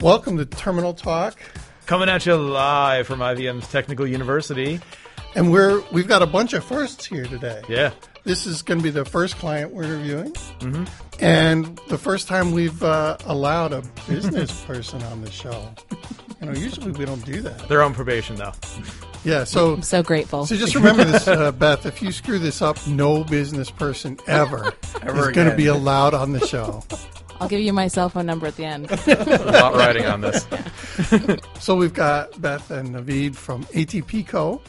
Welcome to Terminal Talk, Coming at you live from IBM's Technical University. and we're we've got a bunch of firsts here today. Yeah. This is going to be the first client we're interviewing, and the first time we've uh, allowed a business person on the show. You know, usually we don't do that. They're on probation, though. Yeah, so I'm so grateful. so just remember this, uh, Beth. If you screw this up, no business person ever, Ever is going to be allowed on the show. I'll give you my cell phone number at the end. There's a lot riding on this. So we've got Beth and Naveed from ATP Co.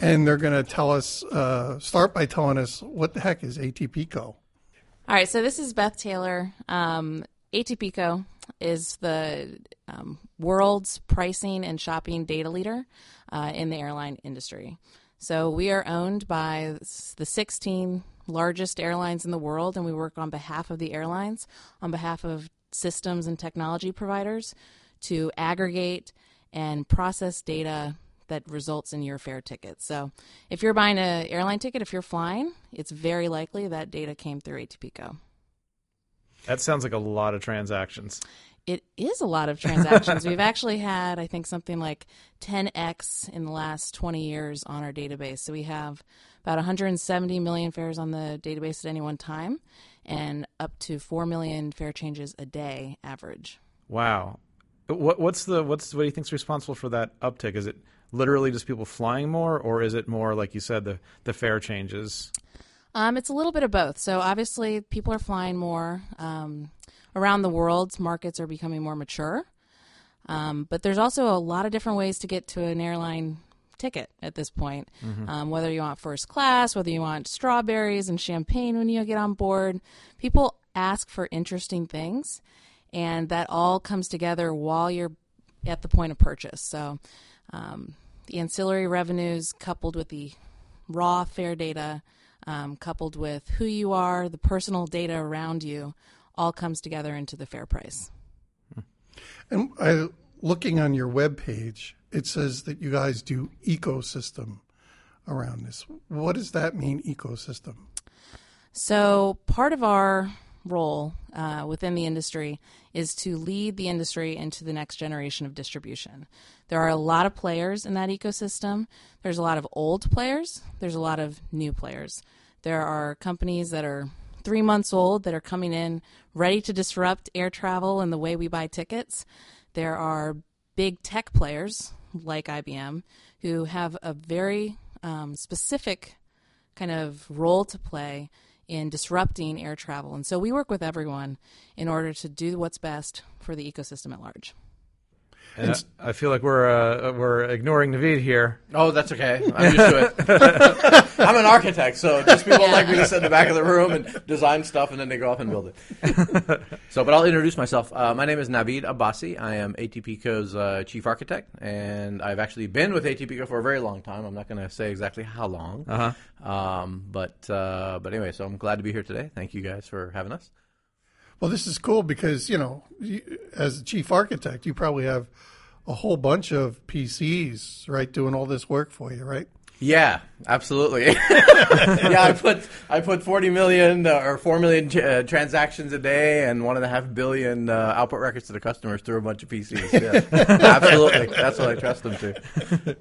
And they're going to tell us, uh, start by telling us what the heck is ATP Co. All right, so this is Beth Taylor. Um, ATPCO is the um, world's pricing and shopping data leader uh, in the airline industry. So we are owned by the 16 largest airlines in the world, and we work on behalf of the airlines, on behalf of systems and technology providers to aggregate and process data that results in your fare ticket. So if you're buying an airline ticket, if you're flying, it's very likely that data came through ATPCO. That sounds like a lot of transactions. It is a lot of transactions. We've actually had, I think, something like 10x in the last 20 years on our database. So we have about 170 million fares on the database at any one time, and up to 4 million fare changes a day average. Wow. What, what's the what's what do you think's responsible for that uptick? Is it literally just people flying more, or is it more like you said the the fare changes? Um, it's a little bit of both. So obviously, people are flying more. Um, around the world, markets are becoming more mature. Um, but there's also a lot of different ways to get to an airline ticket at this point. Um, whether you want first class, whether you want strawberries and champagne when you get on board, people ask for interesting things, and that all comes together while you're at the point of purchase. So um, the ancillary revenues coupled with the raw fare data, um, coupled with who you are, the personal data around you, all comes together into the fair price. And I, looking on your webpage, it says that you guys do ecosystem around this. What does that mean, ecosystem? So, part of our role uh, within the industry is to lead the industry into the next generation of distribution. There are a lot of players in that ecosystem. There's a lot of old players, there's a lot of new players. There are companies that are three months old that are coming in ready to disrupt air travel and the way we buy tickets. There are big tech players like IBM who have a very um, specific kind of role to play in disrupting air travel. And so we work with everyone in order to do what's best for the ecosystem at large. And I, I feel like we're uh, we're ignoring Naveed here. Oh, that's okay. I'm used to it. I'm an architect, so just people like me to sit in the back of the room and design stuff, and then they go off and build it. so, but I'll introduce myself. Uh, my name is Naveed Abbasi. I am ATPCO's uh, chief architect, and I've actually been with ATPCO for a very long time. I'm not going to say exactly how long, Uh-huh. um, but uh, but anyway, so I'm glad to be here today. Thank you guys for having us. Well, this is cool because, you know, as a chief architect, you probably have a whole bunch of PCs, right, doing all this work for you, right? Yeah, absolutely. yeah, I put I put forty million uh, or four million uh, transactions a day and one and a half billion uh, output records to the customers through a bunch of PCs. Yeah, absolutely. That's what I trust them to.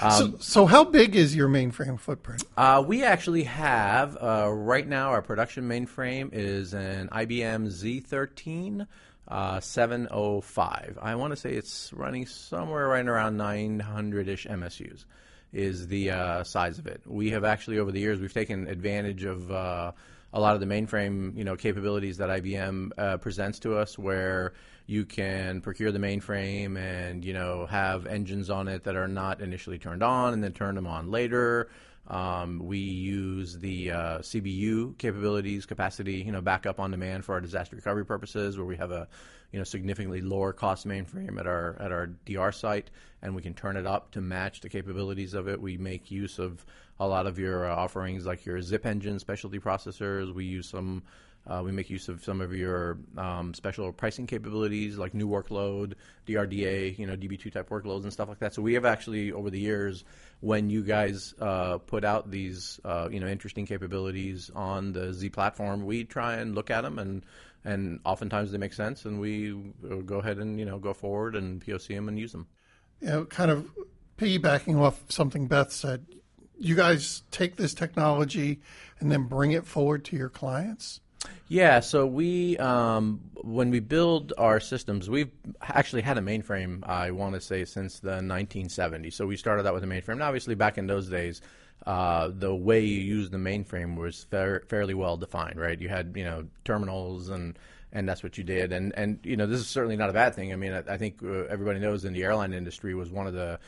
So, so, how big is your mainframe footprint? Uh, we actually have uh, right now our production mainframe is an IBM Z13 uh, 705. I want to say it's running somewhere right around 900 ish MSUs. Is the uh, size of it? We have actually over the years we've taken advantage of uh, a lot of the mainframe you know capabilities that IBM uh, presents to us, where you can procure the mainframe and you know have engines on it that are not initially turned on and then turn them on later. Um, we use the uh, CBU capabilities, capacity, you know, backup on demand for our disaster recovery purposes, where we have a, you know, significantly lower cost mainframe at our at our DR site, and we can turn it up to match the capabilities of it. We make use of a lot of your uh, offerings, like your zIIP engine specialty processors. We use some. Uh, we make use of some of your um, special pricing capabilities, like new workload, DRDA, you know, DB2 type workloads and stuff like that. So we have actually, over the years, when you guys uh, put out these, uh, you know, interesting capabilities on the Z platform, we try and look at them and and oftentimes they make sense, and we go ahead and you know go forward and POC them and use them. You know, kind of piggybacking off something Beth said, you guys take this technology and then bring it forward to your clients. Yeah, so we um, when we build our systems, we've actually had a mainframe. I want to say since the 1970s. So we started out with a mainframe. And obviously, back in those days, uh, the way you used the mainframe was fair, fairly well defined, right? You had you know terminals and and that's what you did. And and you know this is certainly not a bad thing. I mean, I, I think uh, everybody knows in the airline industry was one of the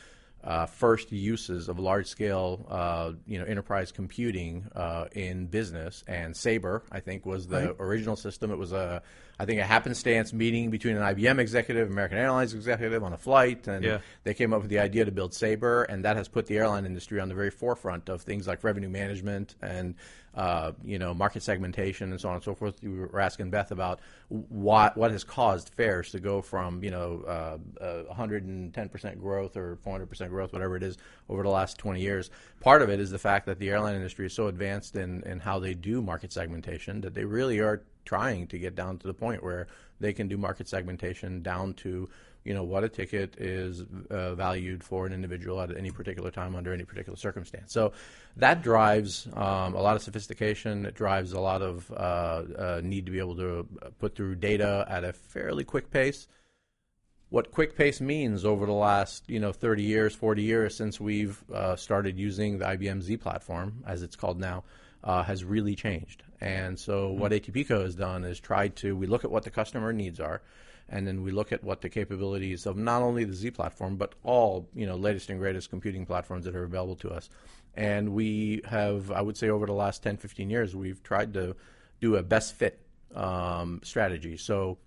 uh, first uses of large scale, uh, you know, enterprise computing uh, in business. And Sabre, I think, was the right. original system. It was a, I think, a happenstance meeting between an IBM executive, American Airlines executive on a flight, and yeah. they came up with the idea to build Sabre, and that has put the airline industry on the very forefront of things like revenue management and uh, you know, market segmentation and so on and so forth. You were asking Beth about what what has caused fares to go from you know uh, uh, 110 percent growth or 400 percent growth, whatever it is, over the last 20 years. Part of it is the fact that the airline industry is so advanced in in how they do market segmentation that they really are trying to get down to the point where they can do market segmentation down to you know what a ticket is uh, valued for an individual at any particular time under any particular circumstance. So that drives um, a lot of sophistication. It drives a lot of uh, uh, need to be able to put through data at a fairly quick pace. What quick pace means over the last you know 30 years, 40 years since we've uh, started using the IBM Z platform, as it's called now. Uh, has really changed. And so, mm-hmm. what ATPCO has done is tried to, we look at what the customer needs are, and then we look at what the capabilities of not only the Z platform but all you know latest and greatest computing platforms that are available to us. And we have, I would say, over the last 10, 15 years, we've tried to do a best fit um, strategy. So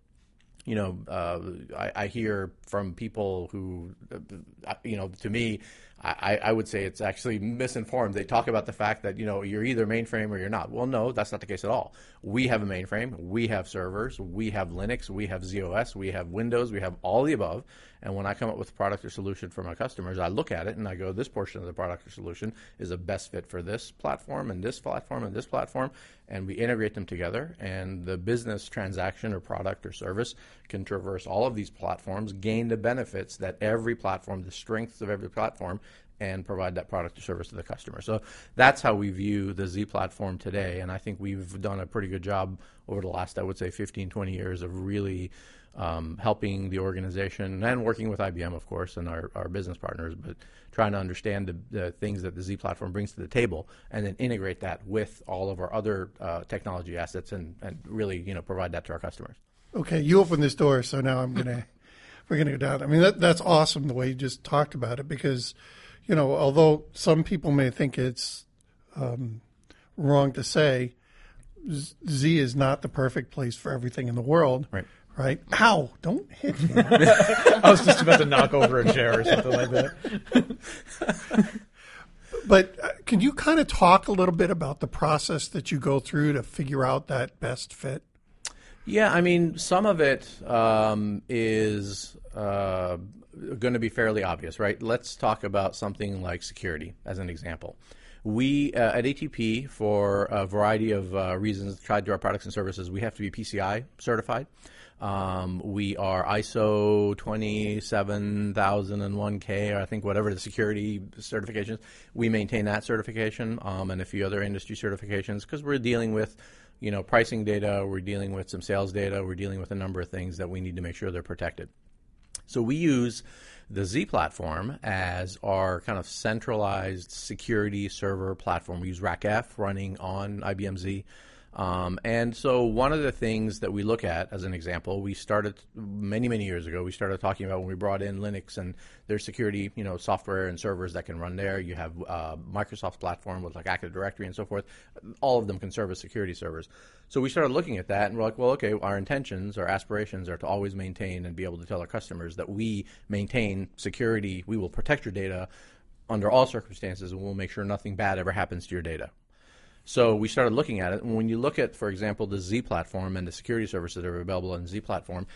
you know, uh, I, I, hear from people who, uh, you know, to me, I, I, would say it's actually misinformed. They talk about the fact that you know you're either mainframe or you're not. Well, no, that's not the case at all. We have a mainframe, we have servers, we have Linux, we have z/OS, we have Windows, we have all the above. And when I come up with a product or solution for my customers, I look at it and I go, this portion of the product or solution is a best fit for this platform and this platform and this platform, and we integrate them together. And the business transaction or product or service can traverse all of these platforms, gain the benefits that every platform, the strengths of every platform, and provide that product or service to the customer. So that's how we view the Z platform today. And I think we've done a pretty good job over the last, I would say, 15, 20 years of really um, helping the organization and working with IBM, of course, and our, our business partners, but trying to understand the, the, things that the Z platform brings to the table and then integrate that with all of our other uh, technology assets and, and really, you know, provide that to our customers. Okay, you open this door, so now I'm going to. We're going to go down. I mean, that, that's awesome the way you just talked about it because you know, although some people may think it's um, wrong to say, Z is not the perfect place for everything in the world. Right. Right. Ow! Don't hit me. I was just about to knock over a chair or something like that. but uh, can you kind of talk a little bit about the process that you go through to figure out that best fit? Yeah, I mean, some of it um, is uh, going to be fairly obvious, right? Let's talk about something like security as an example. We uh, at ATP, for a variety of uh, reasons, tried to our products and services. We have to be PCI certified. Um, we are ISO 27001K, or I think whatever the security certifications. We maintain that certification um, and a few other industry certifications because we're dealing with you know pricing data, we're dealing with some sales data, we're dealing with a number of things that we need to make sure they're protected. So we use the Z platform as our kind of centralized security server platform. We use RACF running on IBM Z. Um, and so, one of the things that we look at, as an example, we started many, many years ago. We started talking about when we brought in Linux and their security, you know, software and servers that can run there. You have uh, Microsoft's platform with like Active Directory and so forth. All of them can serve as security servers. So we started looking at that, and we're like, well, okay, our intentions, our aspirations are to always maintain and be able to tell our customers that we maintain security. We will protect your data under all circumstances, and we'll make sure nothing bad ever happens to your data. So we started looking at it, and when you look at, for example, the Z platform and the security services that are available on the Z platform,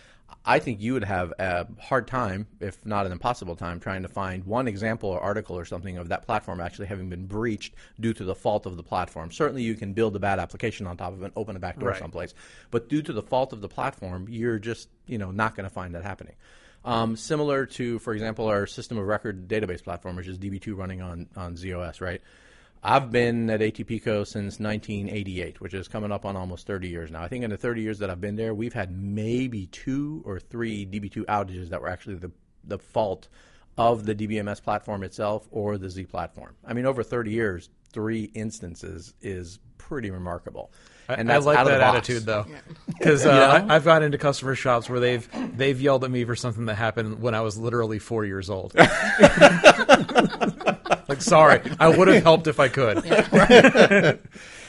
I think you would have a hard time, if not an impossible time, trying to find one example or article or something of that platform actually having been breached due to the fault of the platform. Certainly, you can build a bad application on top of it and open a back door Right. someplace, but due to the fault of the platform, you're just you know not going to find that happening. Um, similar to, for example, our system of record database platform, which is DB2 running on on z/OS, right? I've been at ATPCO since 1988, which is coming up on almost 30 years now. I think in the 30 years that I've been there, we've had maybe two or three DB2 outages that were actually the, the fault of the DBMS platform itself or the Z platform. I mean, over 30 years, three instances is pretty remarkable. And I that's like that attitude though, because uh, I, I've gone into customer shops where they've they've yelled at me for something that happened when I was literally four years old. like, sorry, I would have helped if I could.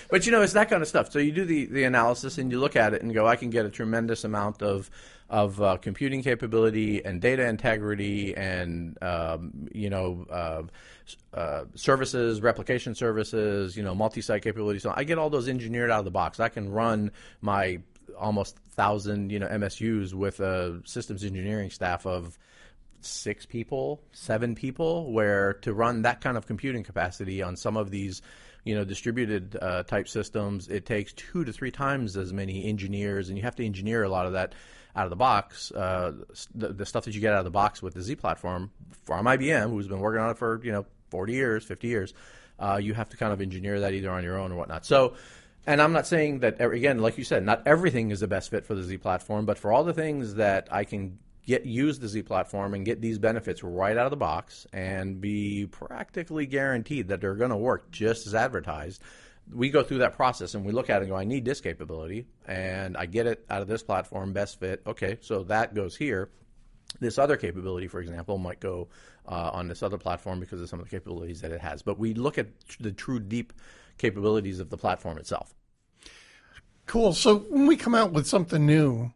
But you know, it's that kind of stuff. So you do the, the analysis and you look at it and go, I can get a tremendous amount of of uh, computing capability and data integrity and um, you know uh, uh, services, replication services, you know, multi-site capabilities. So I get all those engineered out of the box. I can run my almost thousand you know MSUs with a systems engineering staff of six people, seven people, where to run that kind of computing capacity on some of these, you know, distributed uh, type systems, it takes two to three times as many engineers, and you have to engineer a lot of that out of the box. Uh, the, the stuff that you get out of the box with the Z platform from IBM, who's been working on it for you know 40 years, 50 years, uh, you have to kind of engineer that either on your own or whatnot. So. And I'm not saying that again, like you said, not everything is the best fit for the Z platform, but for all the things that I can get use the Z platform and get these benefits right out of the box and be practically guaranteed that they're going to work just as advertised. We go through that process and we look at it and go, I need this capability, and I get it out of this platform, best fit. Okay, so that goes here. This other capability, for example, might go uh, on this other platform because of some of the capabilities that it has. But we look at the true deep capabilities of the platform itself. Cool. So when we come out with something new,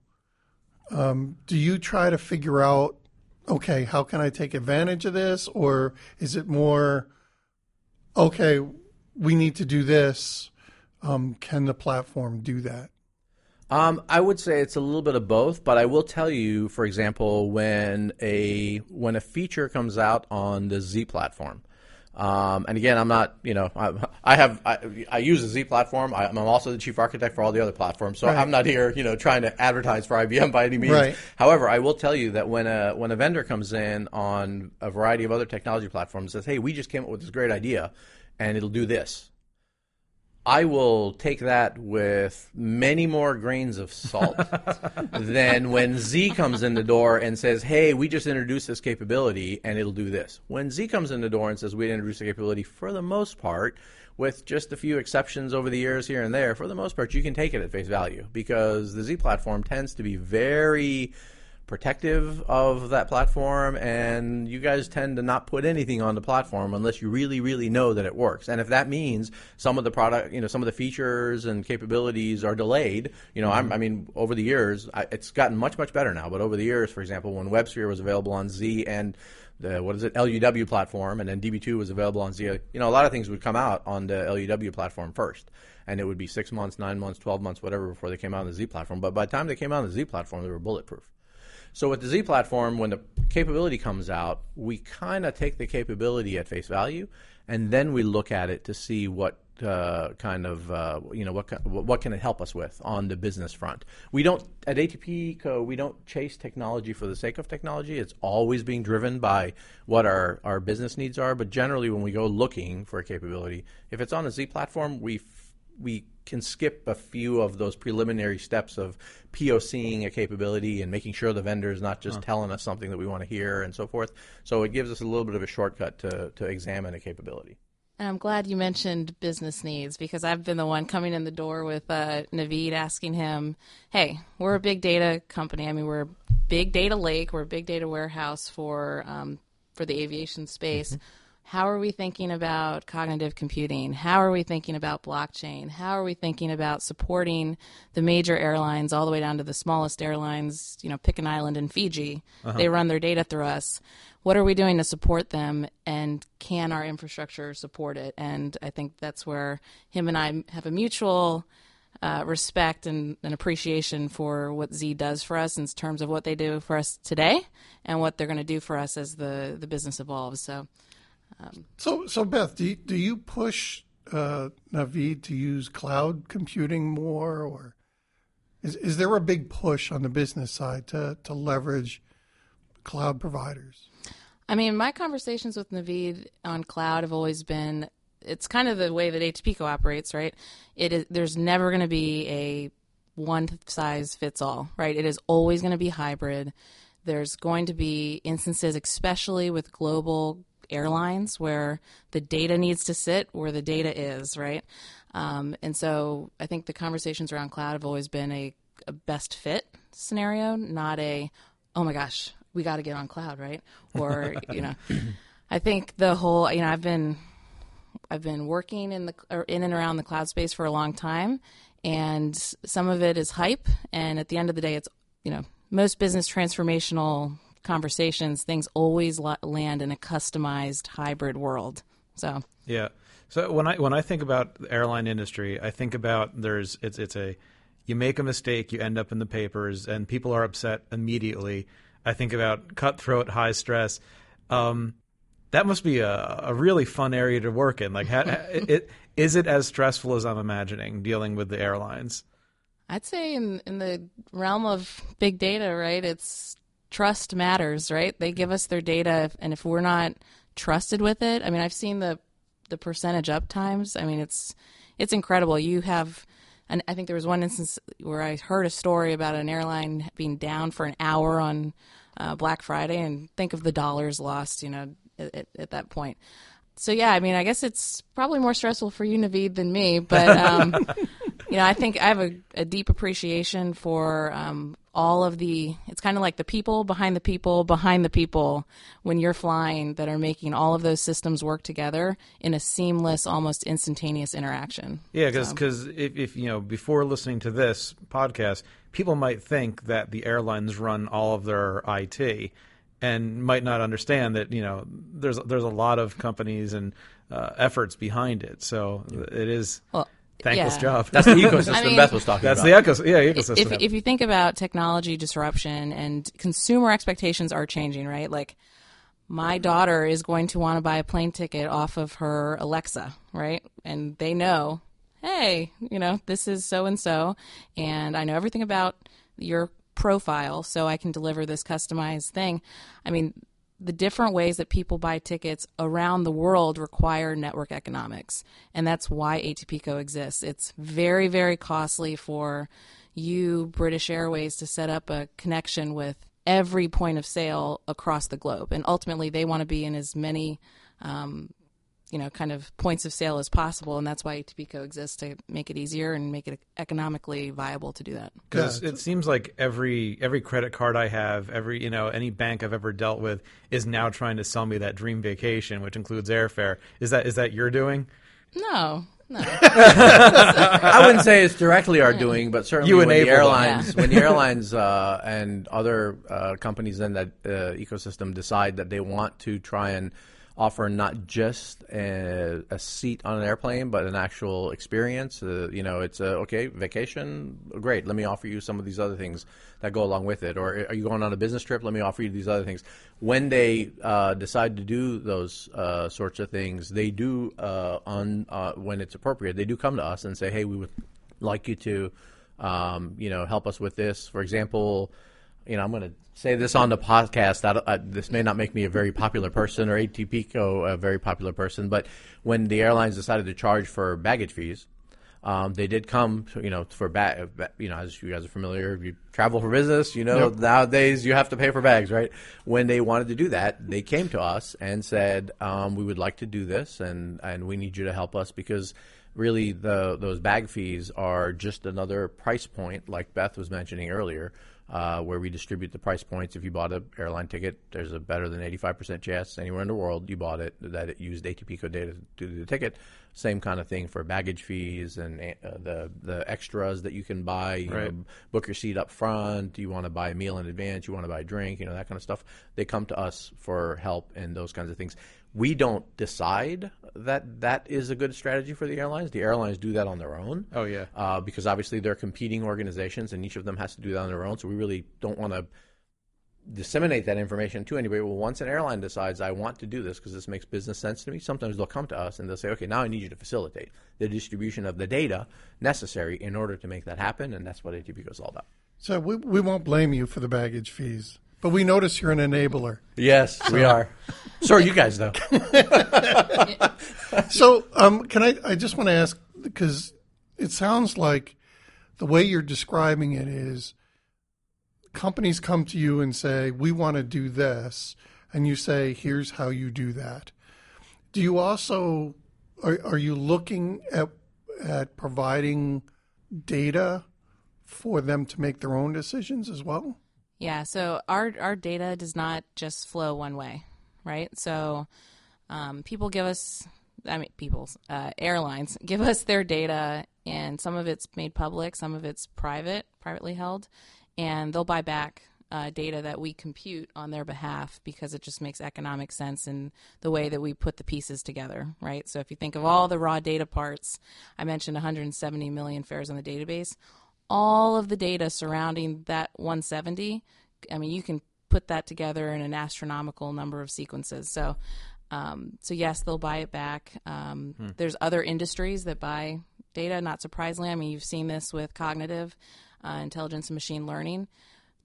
um, do you try to figure out, okay, how can I take advantage of this? Or is it more, okay, we need to do this. Um, can the platform do that? Um, I would say it's a little bit of both, but I will tell you, for example, when a when a feature comes out on the Z platform, um, and again, I'm not, you know, I, I have I, I use the Z platform. I, I'm also the chief architect for all the other platforms, so Right. I'm not here, you know, trying to advertise for IBM by any means. Right. However, I will tell you that when a when a vendor comes in on a variety of other technology platforms and says, "Hey, we just came up with this great idea, and it'll do this," I will take that with many more grains of salt than when Z comes in the door and says, "Hey, we just introduced this capability and it'll do this." When Z comes in the door and says, "We introduced a capability," for the most part, with just a few exceptions over the years here and there, for the most part, you can take it at face value because the Z platform tends to be very protective of that platform and you guys tend to not put anything on the platform unless you really really know that it works. And if that means some of the product you know some of the features and capabilities are delayed you know I'm, mm-hmm. i mean over the years I, it's gotten much much better now. But over the years for example when WebSphere was available on Z and the what is it LUW platform and then DB2 was available on Z you know a lot of things would come out on the LUW platform first. And it would be six months nine months 12 months whatever before they came out on the Z platform. But by the time they came out on the Z platform they were bulletproof so with the Z platform, when the capability comes out, we kind of take the capability at face value, and then we look at it to see what uh, kind of uh, you know what what can it help us with on the business front. We don't at ATP Co. We don't chase technology for the sake of technology. It's always being driven by what our our business needs are. But generally, when we go looking for a capability, if it's on a Z platform, we f- we can skip a few of those preliminary steps of POCing a capability and making sure the vendor is not just telling us something that we want to hear and so forth. So it gives us a little bit of a shortcut to, to examine a capability. And I'm glad you mentioned business needs because I've been the one coming in the door with uh, Naveed asking him, "Hey, we're a big data company. I mean, we're a big data lake. We're a big data warehouse for um, for the aviation space. How are we thinking about cognitive computing? How are we thinking about blockchain? How are we thinking about supporting the major airlines all the way down to the smallest airlines? You know, pick an island in Fiji. They run their data through us. What are we doing to support them? And can our infrastructure support it? And I think that's where him and I have a mutual uh, respect and, and appreciation for what Z does for us in terms of what they do for us today and what they're going to do for us as the, the business evolves. So, So, so Beth, do you, do you push uh, Naveed to use cloud computing more, or is is there a big push on the business side to to leverage cloud providers? I mean, my conversations with Naveed on cloud have always been it's kind of the way that ATPCO operates, right? It is there's never going to be a one size fits all, right? It is always going to be hybrid. There's going to be instances, especially with global airlines, where the data needs to sit where the data is, right? Um, and so I think the conversations around cloud have always been a, a best fit scenario, not a, oh my gosh, we got to get on cloud, right? Or, you know, I think the whole, you know, I've been I've been working in the or in and around the cloud space for a long time, and some of it is hype. And at the end of the day, it's you know most business transformational conversations, things always la- land in a customized hybrid world. So Yeah. So when I when I think about the airline industry, I think about there's it's it's a you make a mistake, you end up in the papers, and people are upset immediately. I think about cutthroat, high stress. Um, that must be a, a really fun area to work in. Like, ha, it, is it as stressful as I'm imagining dealing with the airlines? I'd say in in the realm of big data, right? It's trust matters, right? They give us their data, and if we're not trusted with it, I mean, I've seen the the percentage up times. I mean, it's it's incredible. You have, and I think there was one instance where I heard a story about an airline being down for an hour on uh, Black Friday, and think of the dollars lost, you know, at, at that point. So yeah, I mean, I guess it's probably more stressful for you, Naveed, than me. But um, you know, I think I have a, a deep appreciation for um, all of the. It's kind of like the people behind the people behind the people when you're flying that are making all of those systems work together in a seamless, almost instantaneous interaction. Yeah, because if, if you know before listening to this podcast, people might think that the airlines run all of their IT and might not understand that you know there's there's a lot of companies and uh, efforts behind it. So it is Well, thankless yeah. job. That's the ecosystem I mean- Beth was talking That's about. That's the ecos- yeah ecosystem. if, if you think about technology disruption and consumer expectations are changing, right? Like my daughter is going to want to buy a plane ticket off of her Alexa, right? And they know, hey, you know, this is so and so, and I know everything about your profile, so I can deliver this customized thing. I mean, the different ways that people buy tickets around the world require network economics. And that's why ATPCO exists. It's very, very costly for you, British Airways, to set up a connection with every point of sale across the globe. And ultimately, they want to be in as many, um, you know, kind of points of sale as possible. And that's why ATPCO exists to make it easier and make it economically viable to do that. Because Yeah, it seems like every every credit card I have, every you know any bank I've ever dealt with is now trying to sell me that dream vacation, which includes airfare. Is that is that you're doing? No, no. I wouldn't say it's directly our doing, but certainly You when the enable them. airlines, when the airlines uh, and other uh, companies in that uh, ecosystem decide that they want to try and offer not just a, a seat on an airplane, but an actual experience. Uh, you know, it's a okay vacation, great. Let me offer you some of these other things that go along with it. Or are you going on a business trip? Let me offer you these other things. When they uh, decide to do those uh, sorts of things, they do uh, on uh, when it's appropriate. They do come to us and say, "Hey, we would like you to, um, you know, help us with this." For example, you know, I'm going to say this on the podcast. That uh, this may not make me a very popular person or ATPCO a very popular person, but when the airlines decided to charge for baggage fees, um, they did come, you know, for ba- ba- you know, as you guys are familiar, if you travel for business, you know, nowadays you have to pay for bags, right? When they wanted to do that, they came to us and said, um, "We would like to do this, and and we need you to help us because." Really, the those bag fees are just another price point, like Beth was mentioning earlier, uh, where we distribute the price points. If you bought an airline ticket, there's a better than 85% chance anywhere in the world you bought it that it used ATPCO data to do the ticket. Same kind of thing for baggage fees and uh, the the extras that you can buy. You Right. know, book your seat up front. You want to buy a meal in advance. You want to buy a drink. You know that kind of stuff. They come to us for help and those kinds of things. We don't decide that that is a good strategy for the airlines. The airlines do that on their own Oh yeah. uh, because obviously they're competing organizations and each of them has to do that on their own. So we really don't want to disseminate that information to anybody. Well, once an airline decides I want to do this because this makes business sense to me, sometimes they'll come to us and they'll say, okay, now I need you to facilitate the distribution of the data necessary in order to make that happen, and that's what ATP is all about. So we, we won't blame you for the baggage fees, but we notice you're an enabler. Yes, we are. So are you guys, though. So, um, can I? I just want to ask because it sounds like the way you're describing it is companies come to you and say, "We want to do this," and you say, "Here's how you do that." Do you also are, are you looking at at providing data for them to make their own decisions as well? Yeah, so our our data does not just flow one way, right? So um, people give us, I mean, people's uh, airlines give us their data, and some of it's made public, some of it's private, privately held, and they'll buy back uh, data that we compute on their behalf because it just makes economic sense in the way that we put the pieces together, right? So if you think of all the raw data parts, I mentioned 170 million fares on the database all of the data surrounding that 170 i mean you can put that together in an astronomical number of sequences. So um, so yes they'll buy it back. Um, there's other industries that buy data not surprisingly. I mean you've seen this with cognitive uh, intelligence and machine learning.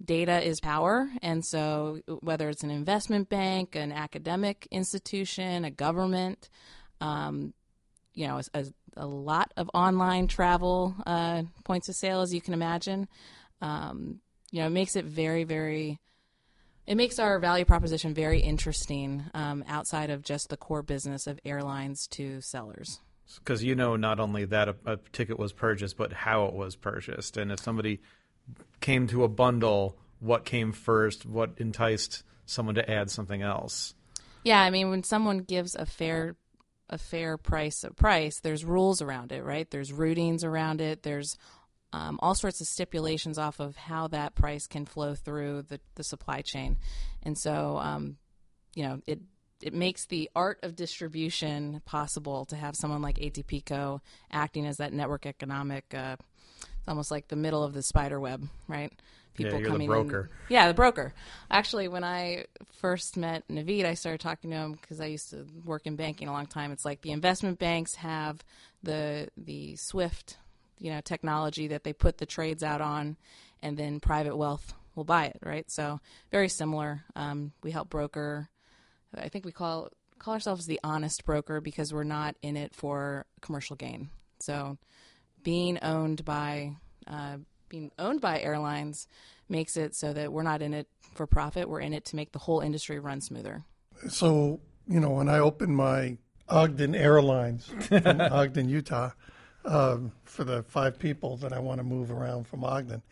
Data is power and so whether it's an investment bank an academic institution a government um, you know, a, a lot of online travel uh, points of sale, as you can imagine. Um, you know, it makes it very, very. It makes our value proposition very interesting um, outside of just the core business of airlines to sellers. because you know not only that a, a ticket was purchased, but how it was purchased, and if somebody came to a bundle, what came first, what enticed someone to add something else. Yeah, I mean, when someone gives a fair a fair price a price, there's rules around it, right? There's routings around it. There's um, all sorts of stipulations off of how that price can flow through the, the supply chain, and so um, you know it it makes the art of distribution possible to have someone like ATPCO acting as that network economic. Uh, it's almost like the middle of the spider web, right? Yeah, you're the coming in- broker. yeah, the broker. Actually, when I first met Naveed, I started talking to him because I used to work in banking a long time. It's like the investment banks have the the Swift, you know, technology that they put the trades out on, and then private wealth will buy it, right? So very similar. Um, we help broker. I think we call call ourselves the honest broker because we're not in it for commercial gain. So being owned by uh, being owned by airlines makes it so that we're not in it for profit. We're in it to make the whole industry run smoother. So, you know, when I opened my Ogden Airlines from Ogden, Utah, um, for the five people that I want to move around from Ogden.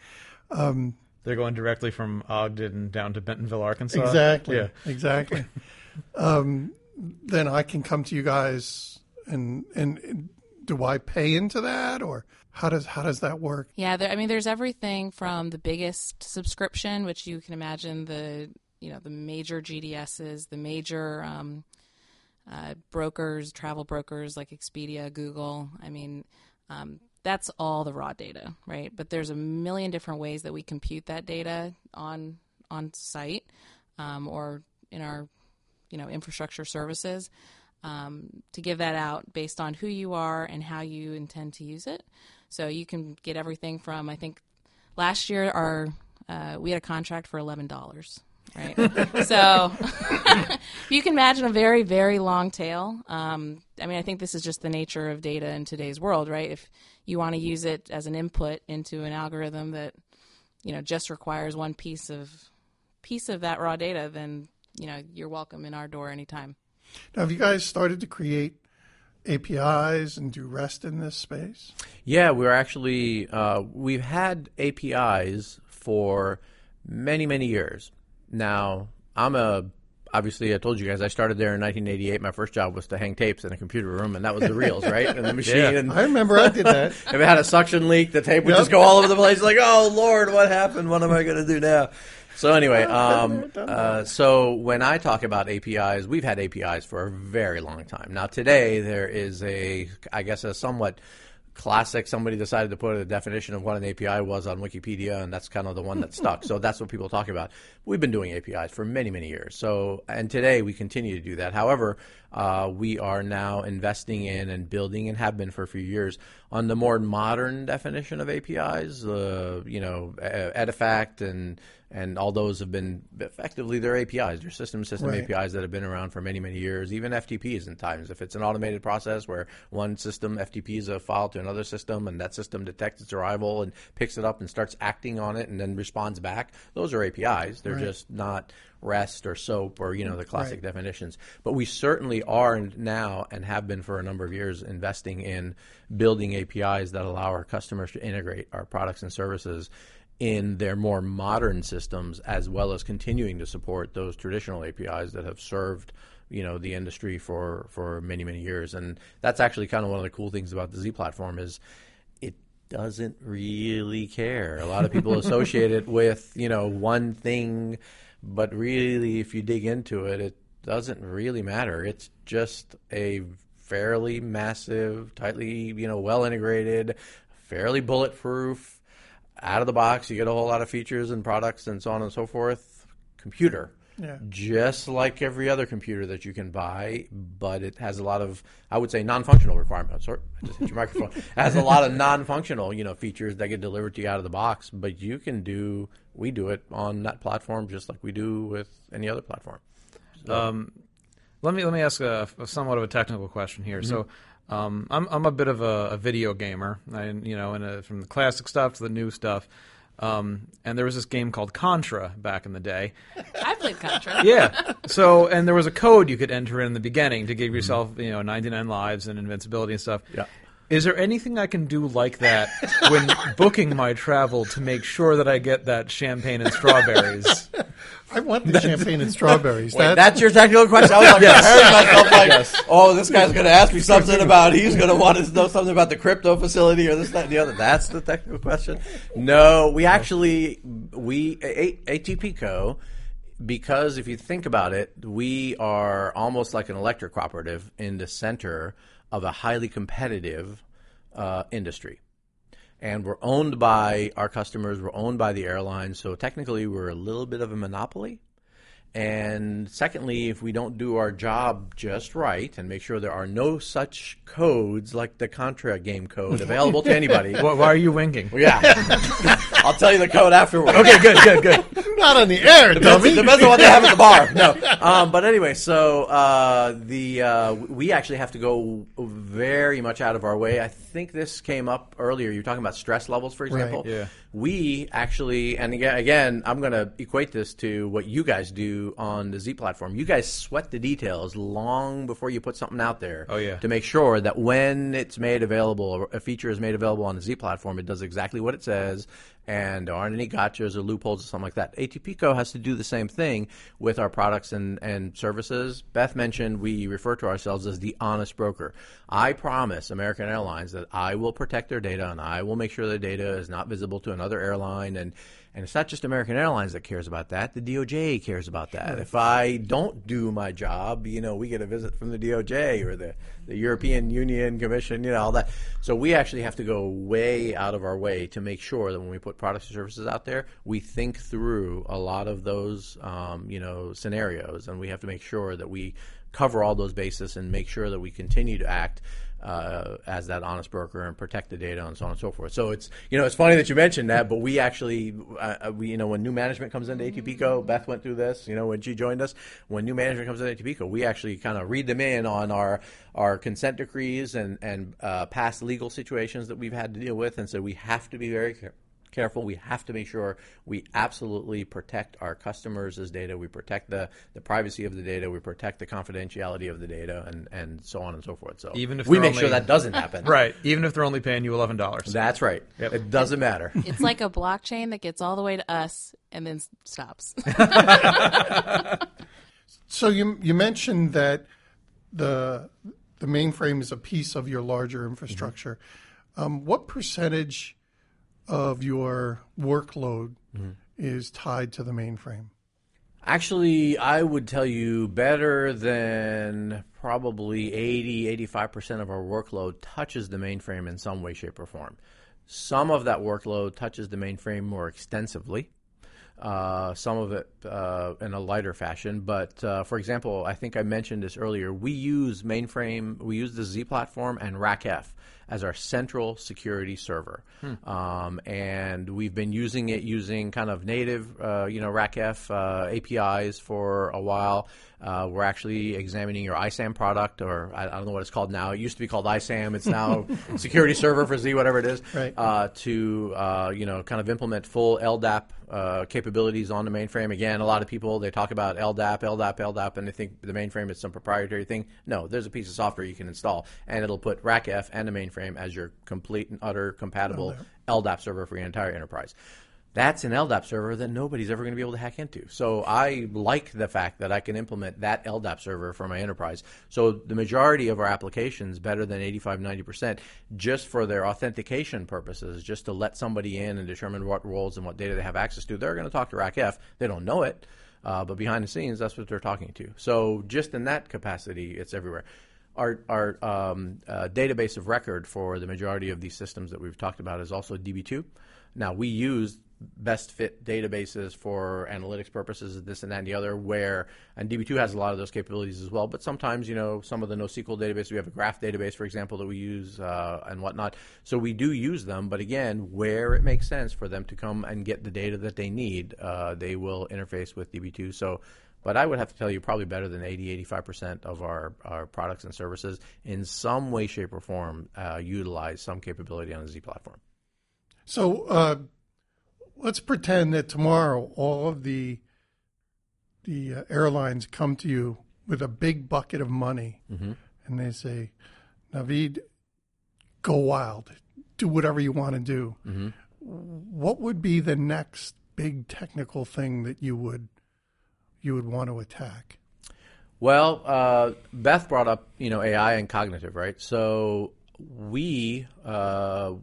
They're going directly from Ogden down to Bentonville, Arkansas. Exactly. Yeah. Exactly. um, then I can come to you guys and, and and do I pay into that or how does how does that work? Yeah, there, I mean, there's everything from the biggest subscription, which you can imagine the you know the major GDSs, the major um, uh, brokers, travel brokers like Expedia, Google. I mean, um, that's all the raw data, right? But there's a million different ways that we compute that data on on site um, or in our you know infrastructure services um, to give that out based on who you are and how you intend to use it. So you can get everything from I think last year our uh, we had a contract for eleven dollars. Right, so you can imagine a very, very long tail. Um, I mean, I think this is just the nature of data in today's world, right? If you want to use it as an input into an algorithm that, you know, just requires one piece of piece of that raw data, then you know you're welcome in our door anytime. Now, have you guys started to create APIs and do REST in this space? Yeah, we're actually uh, we've had APIs for many, many years. Now, I'm a obviously I told you guys I started there in 1988. My first job was to hang tapes in a computer room, and that was the reels, right? And the machine. Yeah. And I remember I did that. if it had a suction leak, the tape would Yep. just go all over the place. Like, oh Lord, what happened? What am I going to do now? So anyway, um, uh, so when I talk about APIs, we've had APIs for a very long time. Now today there is a, I guess, a somewhat classic. Somebody decided to put a definition of what an API was on Wikipedia, and that's kind of the one that stuck. So that's what people talk about. We've been doing APIs for many, many years. So and today we continue to do that. However, uh, we are now investing in and building, and have been for a few years, on the more modern definition of APIs. Uh, you know, Edifact and and all those have been effectively their APIs, their system system Right. APIs that have been around for many many years. Even FTPs in times, if it's an automated process where one system FTPs a file to another system, and that system detects its arrival and picks it up and starts acting on it, and then responds back. Those are APIs. They're just not REST or SOAP or you know the classic Right. definitions. But we certainly are now and have been for a number of years investing in building APIs that allow our customers to integrate our products and services in their more modern systems as well as continuing to support those traditional APIs that have served you know the industry for for many many years and that's actually kind of one of the cool things about the Z platform is it doesn't really care. A lot of people associate it with, you know, one thing, but really if you dig into it, it doesn't really matter. It's just a fairly massive, tightly, you know, well integrated, fairly bulletproof, out of the box, you get a whole lot of features and products and so on and so forth. Computer Yeah. just like every other computer that you can buy, but it has a lot of, I would say, non-functional requirements. Oh, sorry, I just hit your microphone. It has a lot of non-functional, you know, features that get delivered to you out of the box. But you can do, we do it on that platform just like we do with any other platform. Um, let me let me ask a, a somewhat of a technical question here. Mm-hmm. So, um, I'm I'm a bit of a, a video gamer, I, you know, and uh from the classic stuff to the new stuff. Um, and there was this game called Contra back in the day. I played Contra. Yeah. So, and there was a code you could enter in the beginning to give yourself, you know, 99 lives and invincibility and stuff. Yeah. Is there anything I can do like that when booking my travel to make sure that I get that champagne and strawberries? I want the champagne and strawberries. Wait, That- that's your technical question. I was like preparing myself like, oh, this guy's going to ask me something about. He's going to want to know something about the crypto facility or this, that, and the other. That's the technical question. No, we actually we A- ATP Co. Because if you think about it, we are almost like an electric cooperative in the center of a highly competitive uh, industry and we're owned by our customers. We're owned by the airlines, so technically we're a little bit of a monopoly. And secondly, if we don't do our job just right and make sure there are no such codes like the Contra game code available to anybody, Why, why are you winking? yeah, I'll tell you the code afterwards. Okay, good, good, good. not on the air, Depends, dummy. depends on what they have at the bar. No, um, but anyway, so uh, the uh, we actually have to go very much out of our way. I think this came up earlier. You were talking about stress levels, for example. yeah. We actually, and again, again, I'm going to equate this to what you guys do on the Z platform. You guys sweat the details long before you put something out there. Oh, yeah. To make sure that when it's made available, a feature is made available on the Z platform, it does exactly what it says, and there aren't any gotchas or loopholes or something like that. ATP Co has to do the same thing with our products and, and services. Beth mentioned we refer to ourselves as the honest broker. I promise American Airlines that I will protect their data and I will make sure their data is not visible to another airline and and it's not just American Airlines that cares about that. The DOJ cares about that. If I don't do my job, you know, we get a visit from the DOJ or the, the European Union Commission, you know, all that. So we actually have to go way out of our way to make sure that when we put products and services out there, we think through a lot of those, um, you know, scenarios, and we have to make sure that we cover all those bases and make sure that we continue to act uh, as that honest broker and protect the data and so on and so forth. So it's you know it's funny that you mentioned that, but we actually uh, we you know when new management comes into ATPCO, Beth went through this. You know when she joined us, when new management comes into ATPCO, we actually kind of read them in on our our consent decrees and and uh, past legal situations that we've had to deal with, and so we have to be very care- careful. We have to make sure we absolutely protect our customers' data. We protect the, the privacy of the data. We protect the confidentiality of the data, and, and so on and so forth. So Even if we make only- sure that doesn't happen. Right. Even if they're only paying you eleven dollars. That's right. Yep. It doesn't matter. It's like a blockchain that gets all the way to us and then stops. So you you mentioned that the the mainframe is a piece of your larger infrastructure. Um, what percentage of your workload is tied to the mainframe? Actually, I would tell you better than probably 80, 85% of our workload touches the mainframe in some way, shape, or form. Some of that workload touches the mainframe more extensively. Uh, some of it uh, in a lighter fashion, but uh, for example, I think I mentioned this earlier. We use mainframe, we use the Z platform and RACF as our central security server, um, and we've been using it using kind of native, uh, you know, RACF uh, APIs for a while. Uh, we're actually examining your ISAM product, or I, I don't know what it's called now. It used to be called ISAM. It's now Security Server for Z, whatever it is. Right. Uh, to uh, you know, kind of implement full LDAP uh, capabilities on the mainframe. Again, a lot of people they talk about LDAP, LDAP, LDAP, and they think the mainframe is some proprietary thing. No, there's a piece of software you can install, and it'll put RACF and the mainframe as your complete and utter compatible LDAP server for your entire enterprise. That's an LDAP server that nobody's ever going to be able to hack into. So I like the fact that I can implement that LDAP server for my enterprise. So the majority of our applications, better than 85, 90%, just for their authentication purposes, just to let somebody in and determine what roles and what data they have access to, they're going to talk to RACF. They don't know it, uh, but behind the scenes, that's what they're talking to. So just in that capacity, it's everywhere our our um, uh, database of record for the majority of these systems that we've talked about is also DB2. Now we use best fit databases for analytics purposes, this and that and the other. Where and DB2 has a lot of those capabilities as well. But sometimes you know some of the NoSQL databases we have a graph database, for example, that we use uh, and whatnot. So we do use them, but again, where it makes sense for them to come and get the data that they need, uh, they will interface with DB2. So but I would have to tell you probably better than 80, 85% of our, our products and services in some way, shape, or form uh, utilize some capability on the Z platform. So uh, let's pretend that tomorrow all of the the uh, airlines come to you with a big bucket of money, and they say, "Naveed, go wild, do whatever you want to do." What would be the next big technical thing that you would you would want to attack? Well, uh, Beth brought up you know AI and cognitive, right? So we uh,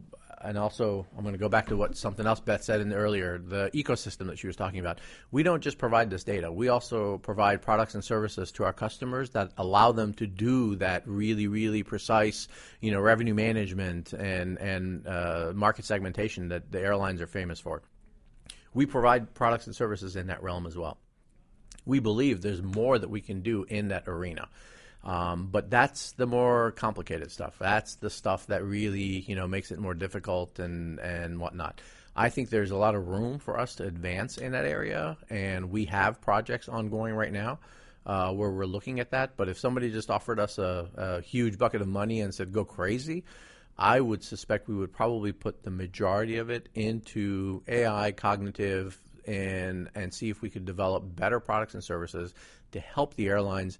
and also I'm going to go back to what something else Beth said in the earlier the ecosystem that she was talking about. We don't just provide this data; we also provide products and services to our customers that allow them to do that really, really precise, you know, revenue management and and uh, market segmentation that the airlines are famous for. We provide products and services in that realm as well we believe there's more that we can do in that arena. Um, but that's the more complicated stuff. That's the stuff that really, you know, makes it more difficult and, and whatnot. I think there's a lot of room for us to advance in that area, and we have projects ongoing right now uh, where we're looking at that. But if somebody just offered us a, a huge bucket of money and said, go crazy, I would suspect we would probably put the majority of it into AI, cognitive, and and see if we could develop better products and services to help the airlines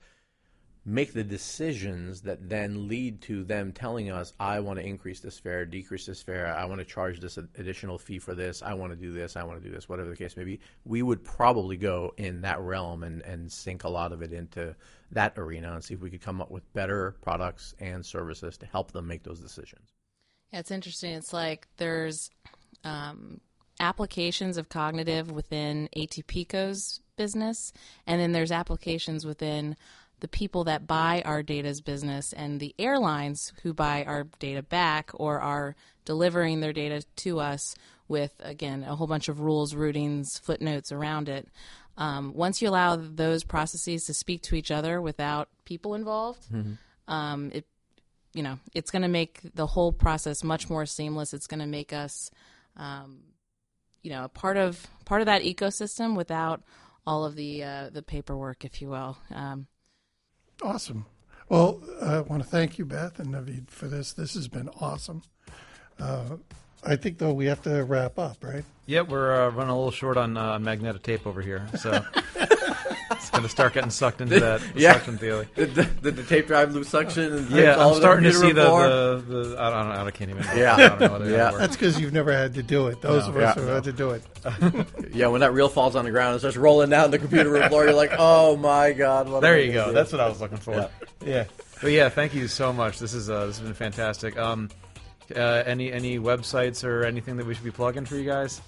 make the decisions that then lead to them telling us, I want to increase this fare, decrease this fare, I want to charge this additional fee for this, I want to do this, I want to do this, whatever the case may be. We would probably go in that realm and, and sink a lot of it into that arena and see if we could come up with better products and services to help them make those decisions. Yeah, it's interesting. It's like there's um, applications of cognitive within ATPCO's business, and then there's applications within the people that buy our data's business and the airlines who buy our data back or are delivering their data to us with, again, a whole bunch of rules, routings, footnotes around it. Um, once you allow those processes to speak to each other without people involved, um, it you know, it's going to make the whole process much more seamless. It's going to make us, um, you know, part of part of that ecosystem without all of the uh, the paperwork, if you will. Um, Awesome. Well, I want to thank you, Beth and Naveed, for this. This has been awesome. Uh, I think though we have to wrap up, right? Yep, we're uh, running a little short on uh, magnetic tape over here, so it's going to start getting sucked into that Yeah. suction theory. Did the, did the tape drive lose suction? And Yeah, I'm of starting to see the, floor? the, the I don't know. I can't even. Yeah. I don't know whether Yeah. That's because you've never had to do it. Those No. of us Yeah. who had to do it. Yeah, when that reel falls on the ground and starts rolling down the computer room floor, you're like, "Oh my god!" What There you go. do? That's what I was looking for. Yeah. Yeah. But yeah, thank you so much. This is uh, this has been fantastic. Um, uh, any any websites or anything that we should be plugging for you guys?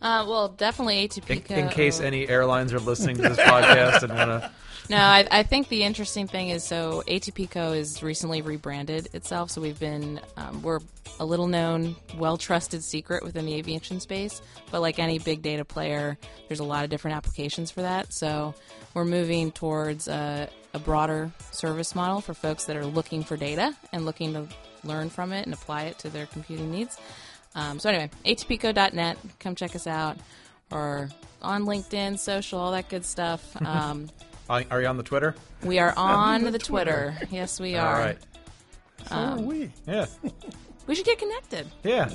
Uh, well, definitely In, ATP. in case any airlines are listening to this podcast and want to. No, I, I think the interesting thing is so ATPco is recently rebranded itself. So we've been um, we're a little known, well trusted secret within the aviation space. But like any big data player, there's a lot of different applications for that. So we're moving towards a, a broader service model for folks that are looking for data and looking to learn from it and apply it to their computing needs. Um, so anyway, atpco.net, come check us out, or on LinkedIn, social, all that good stuff. Um, Are you on the Twitter? we are on the the Twitter. Yes, we are. All right. So are we. Yeah. We should get connected. Yeah.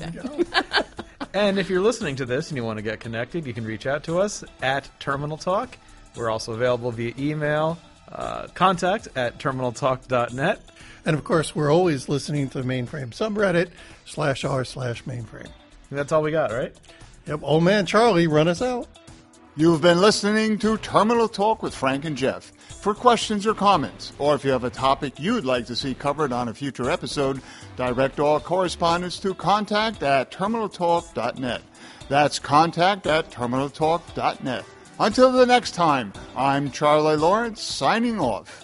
and if you're listening to this and you want to get connected, you can reach out to us at Terminal Talk. We're also available via email, uh, contact at terminaltalk.net. And of course, we're always listening to the mainframe subreddit slash r slash mainframe. And that's all we got, right? Yep. Old man Charlie, run us out. You've been listening to Terminal Talk with Frank and Jeff. For questions or comments, or if you have a topic you'd like to see covered on a future episode, direct all correspondence to contact at terminaltalk.net. That's contact at terminaltalk.net. Until the next time, I'm Charlie Lawrence signing off.